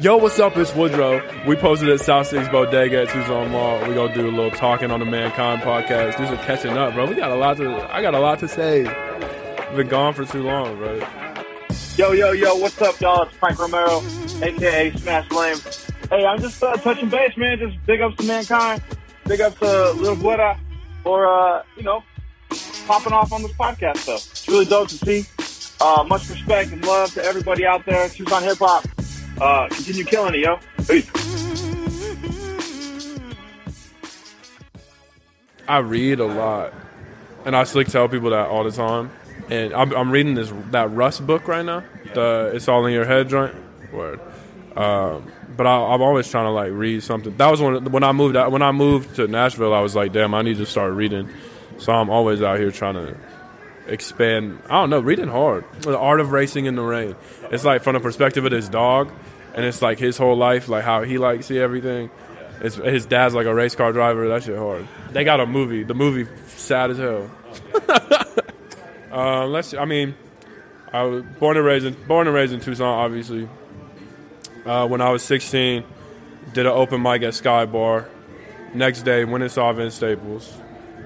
Yo, what's up? It's Woodro. We posted at South Sixth Bodega at Tucson Mall. We gonna do a little talking on the Mankind podcast. Do some catching up, bro. We got a lot to. I got a lot to say. Been gone for too long, bro. Yo, yo, yo, what's up, y'all? It's Frank Romero, aka Smash Lame. Hey, I'm just uh, touching base, man. Just big ups to Mankind. Big ups to Lil Buena for, uh, you know, popping off on this podcast stuff. It's really dope to see. Uh, much respect and love to everybody out there. Tucson Hip Hop. Uh, continue killing it, yo. Peace. I read a lot, and I slick tell people that all the time. And I'm, I'm reading this that Russ book right now. The It's All in Your Head joint. Word. Um, but I, I'm always trying to like read something. That was when when I moved out, when I moved to Nashville. I was like, damn, I need to start reading. So I'm always out here trying to expand. I don't know, reading hard. The art of racing in the rain. It's like from the perspective of this dog, and it's like his whole life, like how he like see everything. It's, his dad's like a race car driver. That shit hard. They got a movie. The movie sad as hell. uh, let's. I mean, I was born and raised in born and raised in Tucson, obviously. Uh, when I was 16, did an open mic at Sky Bar. Next day, went and saw Vince Staples.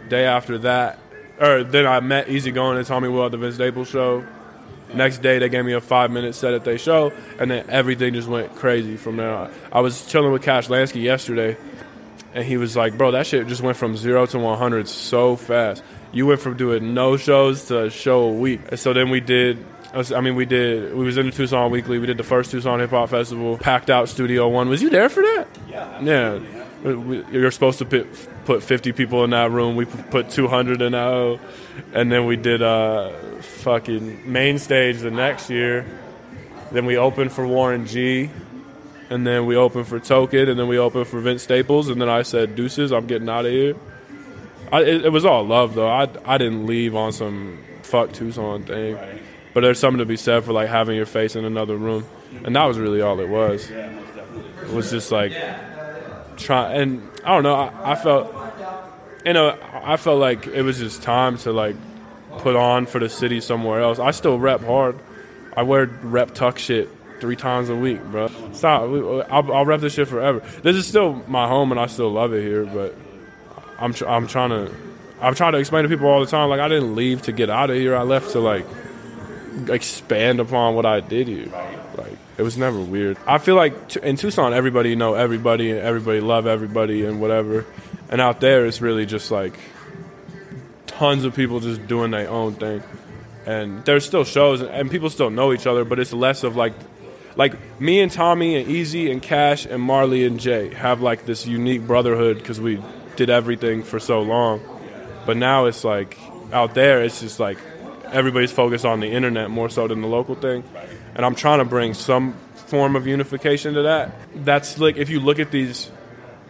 Day after that, or then I met Easy Going and Tommy Will at the Vince Staples show. Next day, they gave me a five minute set at their show, and then everything just went crazy from there. I was chilling with Cash Lansky yesterday, and he was like, "Bro, that shit just went from zero to 100 so fast. You went from doing no shows to a show a week." And so then we did. I mean, we did. We was in the Tucson Weekly. We did the first Tucson Hip Hop Festival. Packed out Studio One. Was you there for that? Yeah. Yeah. You're supposed to put, put 50 people in that room. We put 200 in that, and then we did uh, fucking main stage the next year. Then we opened for Warren G, and then we opened for Token, and then we opened for Vince Staples, and then I said, "Deuces, I'm getting out of here." I, it, it was all love though. I I didn't leave on some fuck Tucson thing, but there's something to be said for like having your face in another room, and that was really all it was. It was just like try and I don't know. I, I felt, you know, I felt like it was just time to like put on for the city somewhere else. I still rep hard. I wear rep tuck shit three times a week, bro. Stop. I'll, I'll rep this shit forever. This is still my home, and I still love it here. But I'm tr- I'm trying to I'm trying to explain to people all the time. Like I didn't leave to get out of here. I left to like expand upon what I did here. Like it was never weird. I feel like t- in Tucson, everybody know everybody and everybody love everybody and whatever. And out there, it's really just like tons of people just doing their own thing. And there's still shows and people still know each other, but it's less of like like me and Tommy and Easy and Cash and Marley and Jay have like this unique brotherhood because we did everything for so long. But now it's like out there, it's just like everybody's focused on the internet more so than the local thing. And I'm trying to bring some form of unification to that. That's like if you look at these.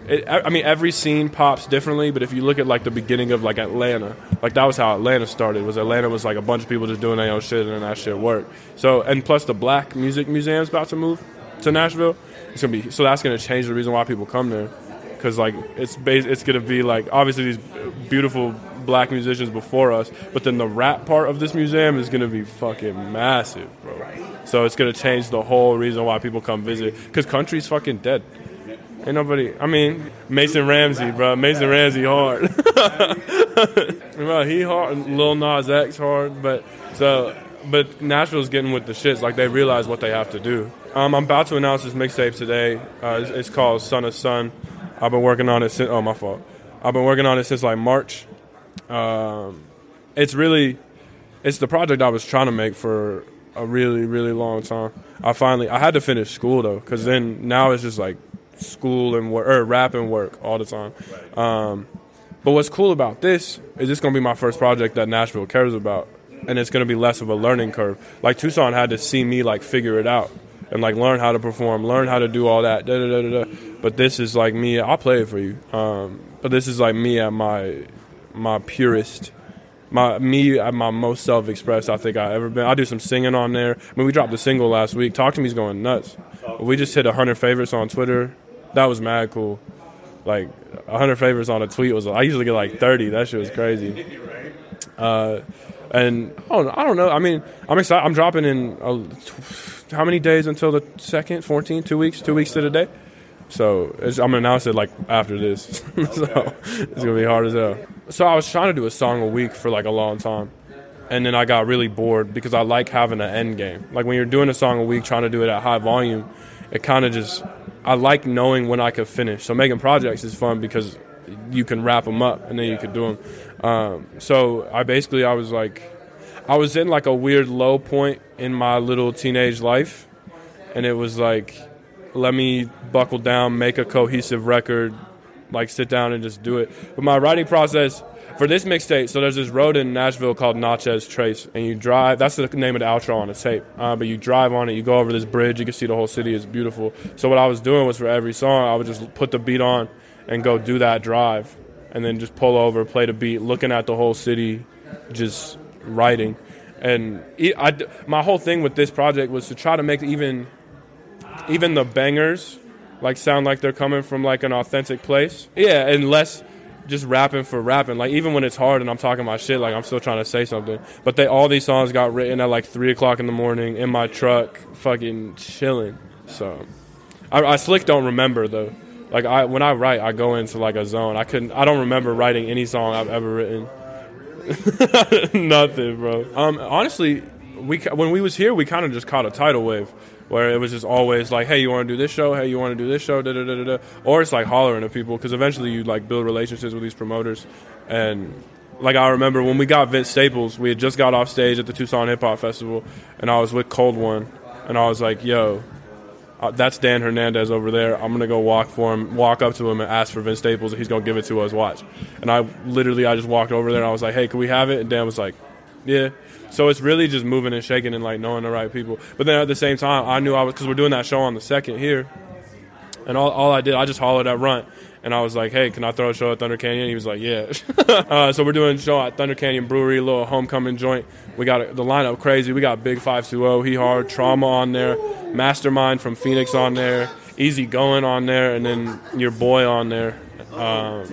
It, I mean, every scene pops differently, but if you look at like the beginning of like Atlanta, like that was how Atlanta started. Was Atlanta was like a bunch of people just doing their own shit, and then that shit worked. So, and plus the Black Music Museum's about to move to Nashville. It's gonna be so that's gonna change the reason why people come there, because like it's bas- it's gonna be like obviously these beautiful black musicians before us, but then the rap part of this museum is gonna be fucking massive, bro. So it's gonna change the whole reason why people come visit, because country's fucking dead. Ain't nobody. I mean, Mason Ramsey, bro. Mason Ramsey hard. bro, he hard. Lil Nas X hard. But so, but Nashville's getting with the shits. Like they realize what they have to do. Um, I'm about to announce this mixtape today. Uh, it's, it's called Son of Sun. I've been working on it since. Oh, my fault. I've been working on it since like March. Um, it's really, it's the project I was trying to make for a really, really long time. I finally, I had to finish school though, because then now it's just like school and work, or rap and work all the time. Um, but what's cool about this is it's gonna be my first project that Nashville cares about, and it's gonna be less of a learning curve. Like Tucson had to see me like figure it out and like learn how to perform, learn how to do all that. Da, da, da, da, da. But this is like me. I'll play it for you. Um, but this is like me at my my purest my me at my most self expressed I think I ever been. I do some singing on there. I mean, we dropped a single last week. Talk to me's going nuts. We just hit hundred favorites on Twitter. That was mad cool. Like hundred favorites on a tweet was. I usually get like thirty. That shit was crazy. Uh, And oh, I don't know. I mean, I'm excited. I'm dropping in uh, how many days until the second? 14, two weeks, two weeks to the day. So I'm gonna announce it like after this. so it's gonna be hard as hell. So I was trying to do a song a week for like a long time, and then I got really bored because I like having an end game. Like when you're doing a song a week, trying to do it at high volume, it kind of just I like knowing when I could finish. So making projects is fun because you can wrap them up and then you can do them. Um, so I basically I was like, I was in like a weird low point in my little teenage life, and it was like, let me buckle down, make a cohesive record, like sit down and just do it. But my writing process for this mixtape, so there's this road in Nashville called Natchez Trace, and you drive. That's the name of the outro on the tape. Uh, but you drive on it, you go over this bridge, you can see the whole city. It's beautiful. So what I was doing was for every song, I would just put the beat on and go do that drive, and then just pull over, play the beat, looking at the whole city, just writing. And I, my whole thing with this project was to try to make even, even the bangers, like sound like they're coming from like an authentic place. Yeah, and less just rapping for rapping. Like even when it's hard and I'm talking my shit, like I'm still trying to say something. But they all these songs got written at like three o'clock in the morning in my truck, fucking chilling. So I, I slick don't remember though. Like I when I write, I go into like a zone. I couldn't. I don't remember writing any song I've ever written. Nothing, bro. Um, honestly, we when we was here, we kind of just caught a tidal wave where it was just always like, hey, you want to do this show? Hey, you want to do this show? Da, da, da, da, Or it's like hollering at people because eventually you like build relationships with these promoters. And like I remember when we got Vince Staples, we had just got off stage at the Tucson Hip Hop Festival, and I was with Cold One, and I was like, yo, uh, that's Dan Hernandez over there. I'm gonna go walk for him, walk up to him and ask for Vince Staples, and he's gonna give it to us. Watch. And I literally, I just walked over there and I was like, hey, can we have it? And Dan was like, yeah. So it's really just moving and shaking and like knowing the right people. But then at the same time, I knew I was because we're doing that show on the second here, and all, all I did, I just hollered at Runt, and I was like, "Hey, can I throw a show at Thunder Canyon?" He was like, "Yeah." uh, so we're doing a show at Thunder Canyon Brewery, a little homecoming joint. We got a, the lineup crazy. We got Big Five Two Zero, He Hard, Trauma on there, Mastermind from Phoenix on there, Easy Going on there, and then your boy on there. Um,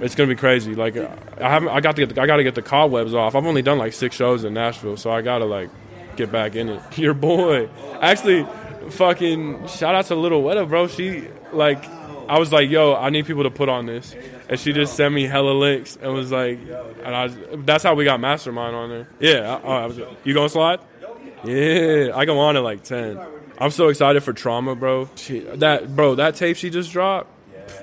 it's gonna be crazy. Like I haven't, I got to get, the, I got to get the cobwebs off. I've only done like six shows in Nashville, so I gotta like get back in it. Your boy, actually, fucking shout out to Little Weta, bro. She like, I was like, yo, I need people to put on this, and she just sent me hella links and was like, and I, that's how we got Mastermind on there. Yeah, I, oh, I was, you gonna slide? Yeah, I go on at like ten. I'm so excited for Trauma, bro. She, that bro, that tape she just dropped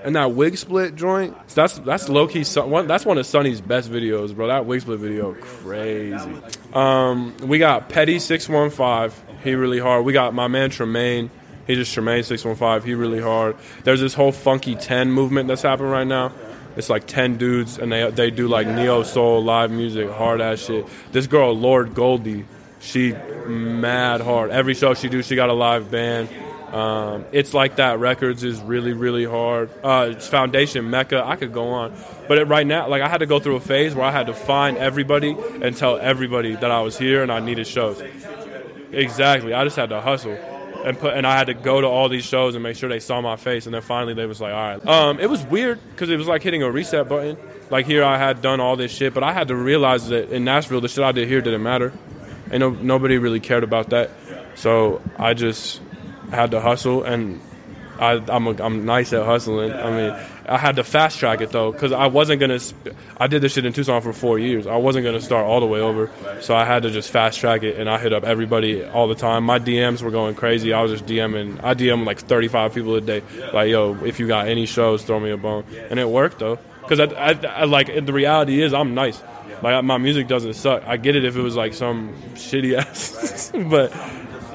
and that wig split joint. That's that's low key. That's one of Sonny's best videos, bro. That wig split video, crazy. Um, we got Petty six one five. He really hard. We got my man Tremaine. He just Tremaine six one five. He really hard. There's this whole funky ten movement that's happening right now. It's like ten dudes, and they they do like neo soul live music, hard ass shit. This girl Lord Goldie, she mad hard. Every show she do, she got a live band. Um, it's like that. Records is really, really hard. Uh, it's Foundation, Mecca. I could go on, but it, right now, like I had to go through a phase where I had to find everybody and tell everybody that I was here and I needed shows. Exactly. I just had to hustle and put, and I had to go to all these shows and make sure they saw my face. And then finally, they was like, all right. Um, it was weird because it was like hitting a reset button. Like here, I had done all this shit, but I had to realize that in Nashville, the shit I did here didn't matter. And no, nobody really cared about that. So I just had to hustle, and I, am a, I'm nice at hustling. I mean, I had to fast track it though, because I wasn't gonna. Sp- I did this shit in Tucson for four years. I wasn't gonna start all the way over, so I had to just fast track it, and I hit up everybody all the time. My DMs were going crazy. I was just DMing. I DM like 35 people a day. Like, yo, if you got any shows, throw me a bone, and it worked though. Because I, I, I, like the reality is I'm nice. Like my music doesn't suck. I get it if it was like some shitty ass, but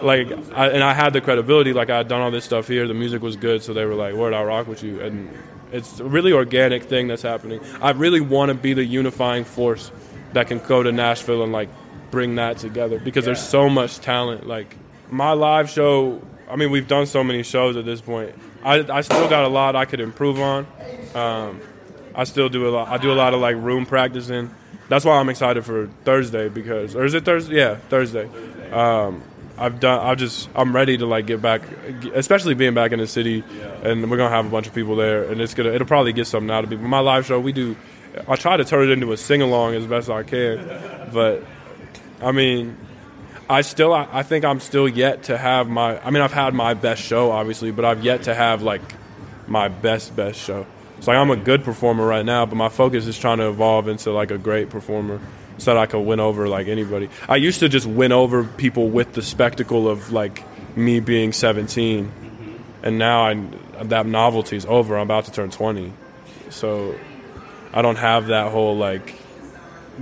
like I, and I had the credibility like I had done all this stuff here the music was good so they were like word I rock with you. And it's a really organic thing that's happening. I really want to be the unifying force that can go to Nashville and like bring that together because there's so much talent like my live show I mean we've done so many shows at this point. I, I still got a lot I could improve on. Um, I still do a lot I do a lot of like room practicing. That's why I'm excited for Thursday because or is it Thursday yeah Thursday. Um, I've done. I just I'm ready to like get back, especially being back in the city, and we're gonna have a bunch of people there, and it's gonna it'll probably get something out of people. My live show we do I try to turn it into a sing along as best I can, but I mean, I still I, I think I'm still yet to have my. I mean, I've had my best show obviously, but I've yet to have like my best best show. It's like I'm a good performer right now, but my focus is trying to evolve into like a great performer so that I could win over like anybody. I used to just win over people with the spectacle of like me being 17, and now I that novelty is over. I'm about to turn 20, so I don't have that whole like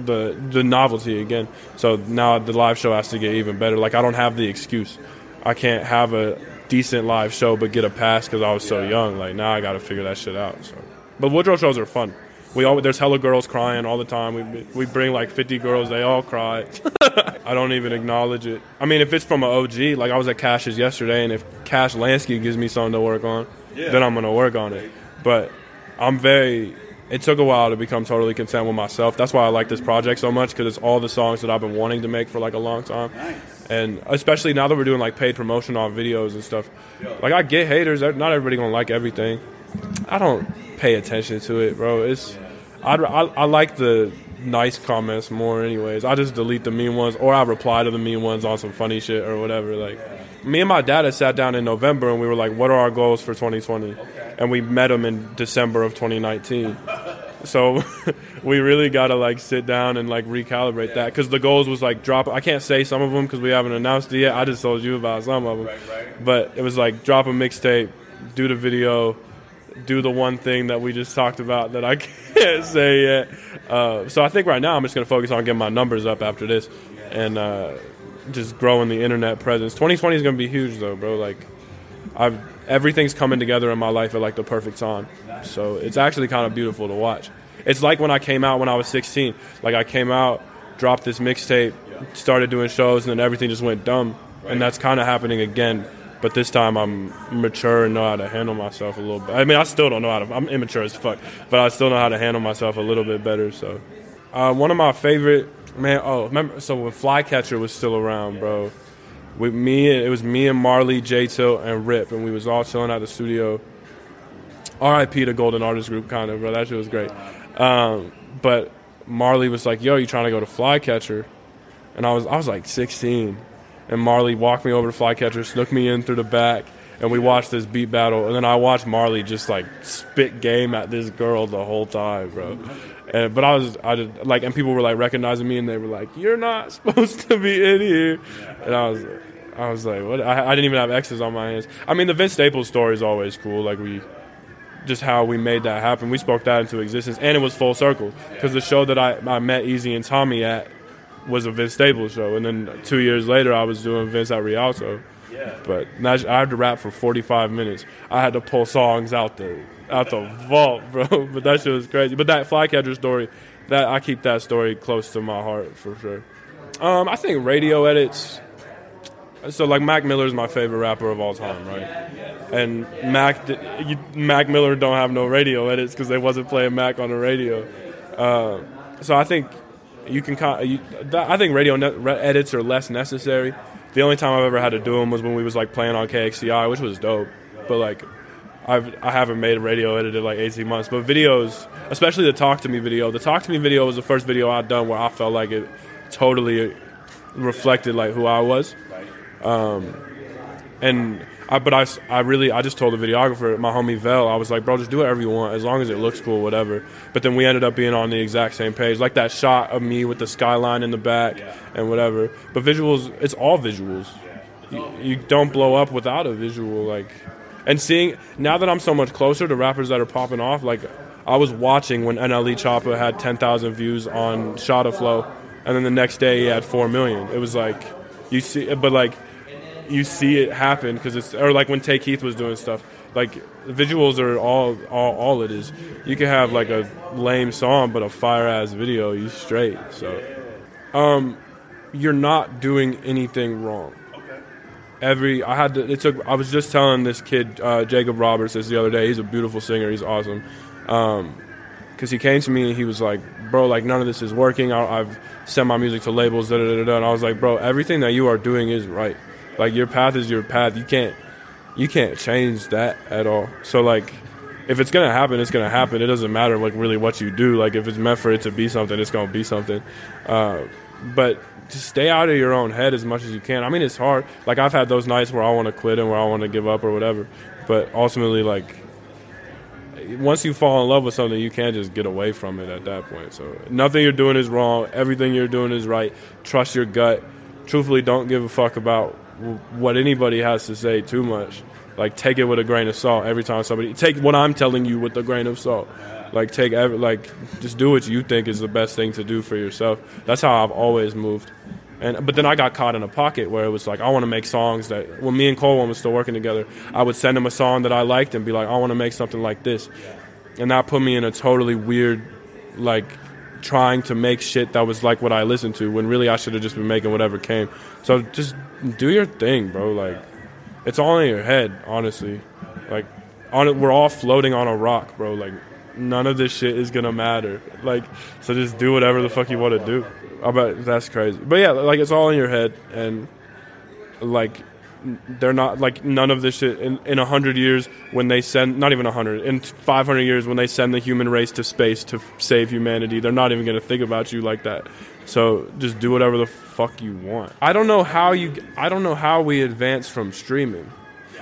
the the novelty again. So now the live show has to get even better. Like I don't have the excuse. I can't have a decent live show but get a pass because I was so young. Like now I got to figure that shit out. So, but Woodro shows are fun. We all there's hella girls crying all the time. We we bring like 50 girls. They all cry. I don't even acknowledge it. I mean, if it's from an OG, like I was at Cash's yesterday, and if Cash Lansky gives me something to work on, yeah. then I'm gonna work on it. But I'm very. It took a while to become totally content with myself. That's why I like this project so much because it's all the songs that I've been wanting to make for like a long time. Nice and especially now that we're doing like paid promotion on videos and stuff like i get haters not everybody gonna like everything i don't pay attention to it bro it's I, I, I like the nice comments more anyways i just delete the mean ones or i reply to the mean ones on some funny shit or whatever like me and my dad had sat down in november and we were like what are our goals for 2020 and we met them in december of 2019 so we really got to like sit down and like recalibrate that because the goals was like drop. I can't say some of them because we haven't announced it yet. I just told you about some of them, right, right. but it was like drop a mixtape, do the video, do the one thing that we just talked about that I can't say yet. Uh, so I think right now I'm just gonna focus on getting my numbers up after this and uh, just growing the internet presence. 2020 is gonna be huge though, bro. Like I've everything's coming together in my life at like the perfect time. So it's actually kind of beautiful to watch. It's like when I came out when I was 16. Like I came out, dropped this mixtape, started doing shows, and then everything just went dumb. And that's kind of happening again. But this time I'm mature and know how to handle myself a little bit. I mean, I still don't know how to. I'm immature as fuck, but I still know how to handle myself a little bit better. So, uh, one of my favorite man. Oh, remember? So when Flycatcher was still around, bro. With me, it was me and Marley, J Till, and Rip, and we was all chilling at the studio. R.I.P. to Golden Artist Group, kind of, bro. That shit was great. Um, but Marley was like, "Yo, you trying to go to Flycatcher?" And I was I was like 16, and Marley walked me over to Flycatcher, snook me in through the back, and we watched this beat battle. And then I watched Marley just like spit game at this girl the whole time, bro. And, but I was I did like, and people were like recognizing me, and they were like, "You're not supposed to be in here," and I was. I was like, what? I, I didn't even have X's on my hands. I mean, the Vince Staples story is always cool. Like we, just how we made that happen. We spoke that into existence, and it was full circle because the show that I, I met Easy and Tommy at was a Vince Staples show, and then two years later I was doing Vince at Rialto. Yeah. But I had to rap for 45 minutes. I had to pull songs out the out the vault, bro. But that shit was crazy. But that Flycatcher story, that I keep that story close to my heart for sure. Um, I think radio edits so like Mac Miller is my favorite rapper of all time, right? And Mac, you, Mac Miller don't have no radio edits because they wasn't playing Mac on the radio. Uh, so I think you can. You, I think radio edits are less necessary. The only time I've ever had to do them was when we was like playing on KXCI, which was dope. But like, I've I haven't made a radio edit in like 18 months. But videos, especially the Talk to Me video, the Talk to Me video was the first video I'd done where I felt like it totally reflected like who I was. Um, and I, but I, I really, I just told the videographer, my homie Vel, I was like, bro, just do whatever you want, as long as it looks cool, whatever. But then we ended up being on the exact same page, like that shot of me with the skyline in the back yeah. and whatever. But visuals, it's all visuals. You, you, don't blow up without a visual, like. And seeing now that I'm so much closer to rappers that are popping off, like I was watching when NLE Choppa had 10,000 views on Shotta Flow, and then the next day he had four million. It was like you see, but like you see it happen because it's or like when Tay Keith was doing stuff. Like visuals are all all all it is. You can have like a lame song, but a fire ass video, you straight. So, um, you're not doing anything wrong. Every I had to. It took. I was just telling this kid uh, Jacob Roberts this the other day. He's a beautiful singer. He's awesome. Um, because he came to me and he was like, "Bro, like none of this is working. I, have sent my music to labels, da da da da." And I was like, "Bro, everything that you are doing is right. Like your path is your path. You can't you can't change that at all. So like if it's gonna happen, it's gonna happen. It doesn't matter like really what you do. Like if it's meant for it to be something, it's gonna be something. Uh, but just stay out of your own head as much as you can. I mean, it's hard. Like I've had those nights where I want to quit and where I want to give up or whatever. But ultimately, like once you fall in love with something, you can't just get away from it at that point. So nothing you're doing is wrong. Everything you're doing is right. Trust your gut. Truthfully, don't give a fuck about what anybody has to say too much. Like take it with a grain of salt every time somebody take what I'm telling you with a grain of salt. Like take every, like just do what you think is the best thing to do for yourself. That's how I've always moved. And but then I got caught in a pocket where it was like I want to make songs that when me and Cole was still working together, I would send him a song that I liked and be like, I want to make something like this, and that put me in a totally weird, like trying to make shit that was like what I listened to when really I should have just been making whatever came. So just do your thing, bro. Like it's all in your head, honestly. Like on it, we're all floating on a rock, bro. Like none of this shit is gonna matter. Like so, just do whatever the fuck you want to do. I bet that's crazy. But yeah, like it's all in your head, and like they're not like none of this shit in in a hundred years when they send not even a hundred in five hundred years when they send the human race to space to save humanity. They're not even gonna think about you like that. So just do whatever the fuck you want. I don't know how you. I don't know how we advance from streaming.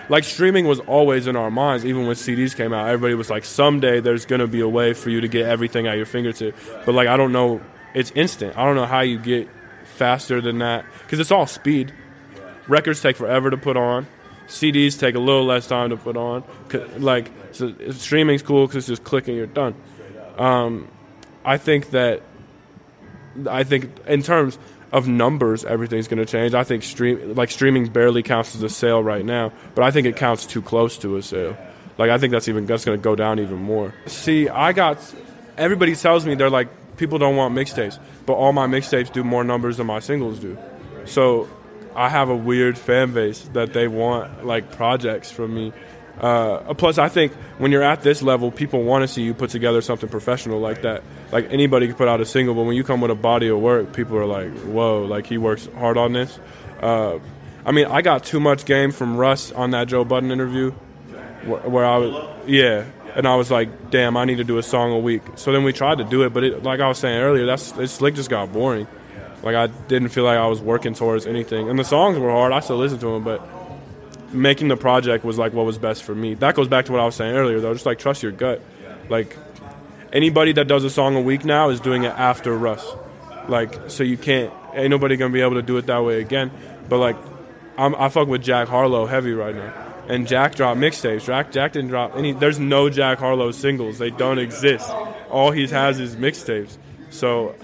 Like streaming was always in our minds, even when CDs came out. Everybody was like, someday there's gonna be a way for you to get everything at your fingertips But like, I don't know it's instant. I don't know how you get faster than that because it's all speed. Records take forever to put on. CDs take a little less time to put on. Like so streaming's cool because it's just clicking, you're done. Um, I think that I think in terms of numbers, everything's going to change. I think stream like streaming barely counts as a sale right now, but I think it counts too close to a sale. Like I think that's even that's going to go down even more. See, I got everybody tells me they're like people don't want mixtapes, but all my mixtapes do more numbers than my singles do. So I have a weird fan base that they want like projects from me. Uh, plus, I think when you're at this level, people want to see you put together something professional like that. Like anybody can put out a single, but when you come with a body of work, people are like, "Whoa!" Like he works hard on this. Uh, I mean, I got too much game from Russ on that Joe Budden interview, where, where I was, yeah, and I was like, damn, I need to do a song a week. So then we tried to do it, but it, like I was saying earlier, that's it slick just got boring. Like I didn't feel like I was working towards anything, and the songs were hard. I still listen to them, but making the project was like what was best for me. That goes back to what I was saying earlier, though. Just like trust your gut. Like anybody that does a song a week now is doing it after Russ. Like so you can't. Ain't nobody gonna be able to do it that way again. But like I'm, I fuck with Jack Harlow heavy right now and Jack dropped mixtapes. Jack Jack didn't drop any. There's no Jack Harlow singles. They don't exist. All he has is mixtapes. So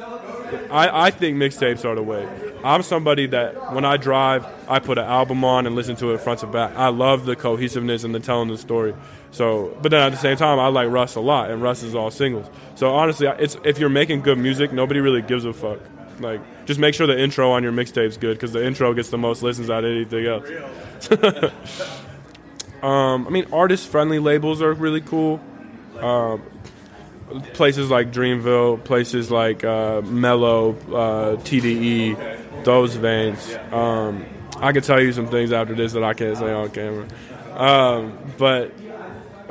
I, I think mixtapes are the way. I'm somebody that when I drive, I put an album on and listen to it front to back. I love the cohesiveness and the telling the story. So, but then at the same time, I like Russ a lot, and Russ is all singles. So honestly, it's if you're making good music, nobody really gives a fuck. Like, just make sure the intro on your mixtape's good because the intro gets the most listens out of anything else. Um, I mean, artist friendly labels are really cool. Um, places like Dreamville, places like uh, Mellow, uh, TDE, those veins. Um, I could tell you some things after this that I can't say on camera. Um, but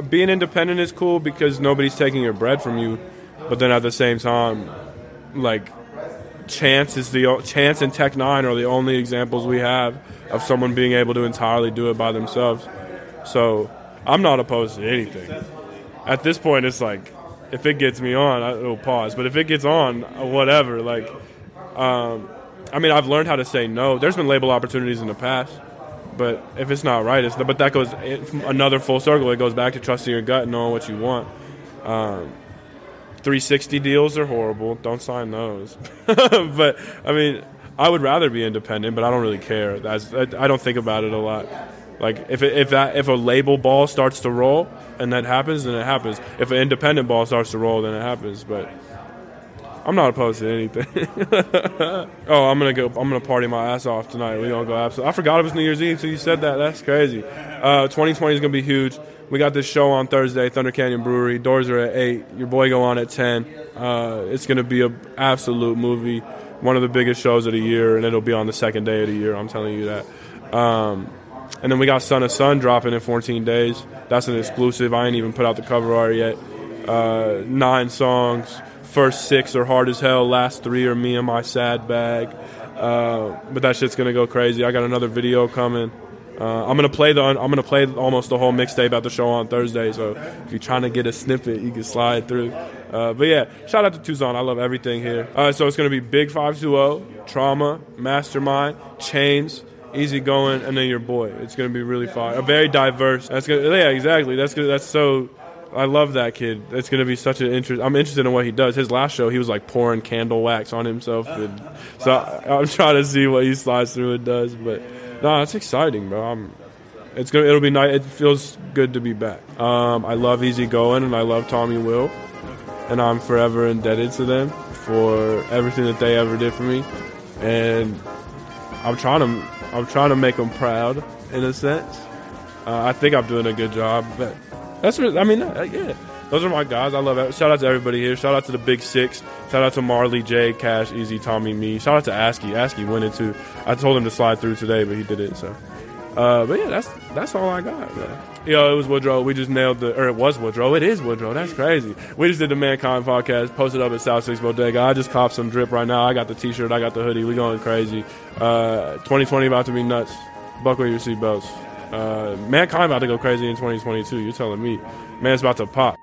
being independent is cool because nobody's taking your bread from you. But then at the same time, like Chance is the Chance and Tech N9ne are the only examples we have of someone being able to entirely do it by themselves. So I'm not opposed to anything. At this point, it's like if it gets me on, I, will pause. But if it gets on, whatever. Like, um, I mean, I've learned how to say no. There's been label opportunities in the past, but if it's not right, it's but that goes another full circle. It goes back to trusting your gut and knowing what you want. Um, 360 deals are horrible. Don't sign those. but I mean, I would rather be independent, but I don't really care. That's, I don't think about it a lot. Like if it, if that if a label ball starts to roll and that happens, then it happens. If an independent ball starts to roll, then it happens. But I'm not opposed to anything. oh, I'm gonna go. I'm gonna party my ass off tonight. We gonna go absolutely. I forgot it was New Year's Eve, so you said that. That's crazy. Uh, 2020 is gonna be huge. We got this show on Thursday, Thunder Canyon Brewery. Doors are at eight. Your boy go on at ten. Uh, it's gonna be a absolute movie. One of the biggest shows of the year, and it'll be on the second day of the year. I'm telling you that. Um, and then we got Son of Sun dropping in 14 days. That's an exclusive. I ain't even put out the cover art yet. Uh, nine songs. First six are hard as hell. Last three are me and my sad bag. Uh, but that shit's gonna go crazy. I got another video coming. Uh, I'm gonna play the I'm gonna play almost the whole mixtape at the show on Thursday. So if you're trying to get a snippet, you can slide through. Uh, but yeah, shout out to Tucson. I love everything here. Uh, so it's gonna be Big Five Two Zero, Trauma, Mastermind, Chains, Easy Going, and then your boy. It's gonna be really fun. A very diverse. That's gonna yeah exactly. That's gonna, that's so. I love that kid. It's going to be such an interest. I'm interested in what he does. His last show, he was like pouring candle wax on himself, and so I, I'm trying to see what he slides through and does. But no, it's exciting, bro. I'm, it's gonna. It'll be nice. It feels good to be back. Um, I love Easy Going and I love Tommy Will, and I'm forever indebted to them for everything that they ever did for me. And I'm trying to. I'm trying to make them proud in a sense. Uh, I think I'm doing a good job, but that's. I mean, uh, yeah. Those are my guys. I love it. Shout out to everybody here. Shout out to the Big Six. Shout out to Marley, Jay, Cash, Easy, Tommy, me. Shout out to Askey. Askey went into. I told him to slide through today, but he did it. So, uh, but yeah, that's that's all I got. Man. Yo, it was Woodro. We just nailed the, or it was Woodro. It is Woodro. That's crazy. We just did the Mankind podcast. Posted up at South Sixth Bodega. I just copped some drip right now. I got the T-shirt. I got the hoodie. We going crazy. Uh, 2020 about to be nuts. Buckle your seatbelts. Uh, Mankind about to go crazy in 2022. You're telling me, man's about to pop.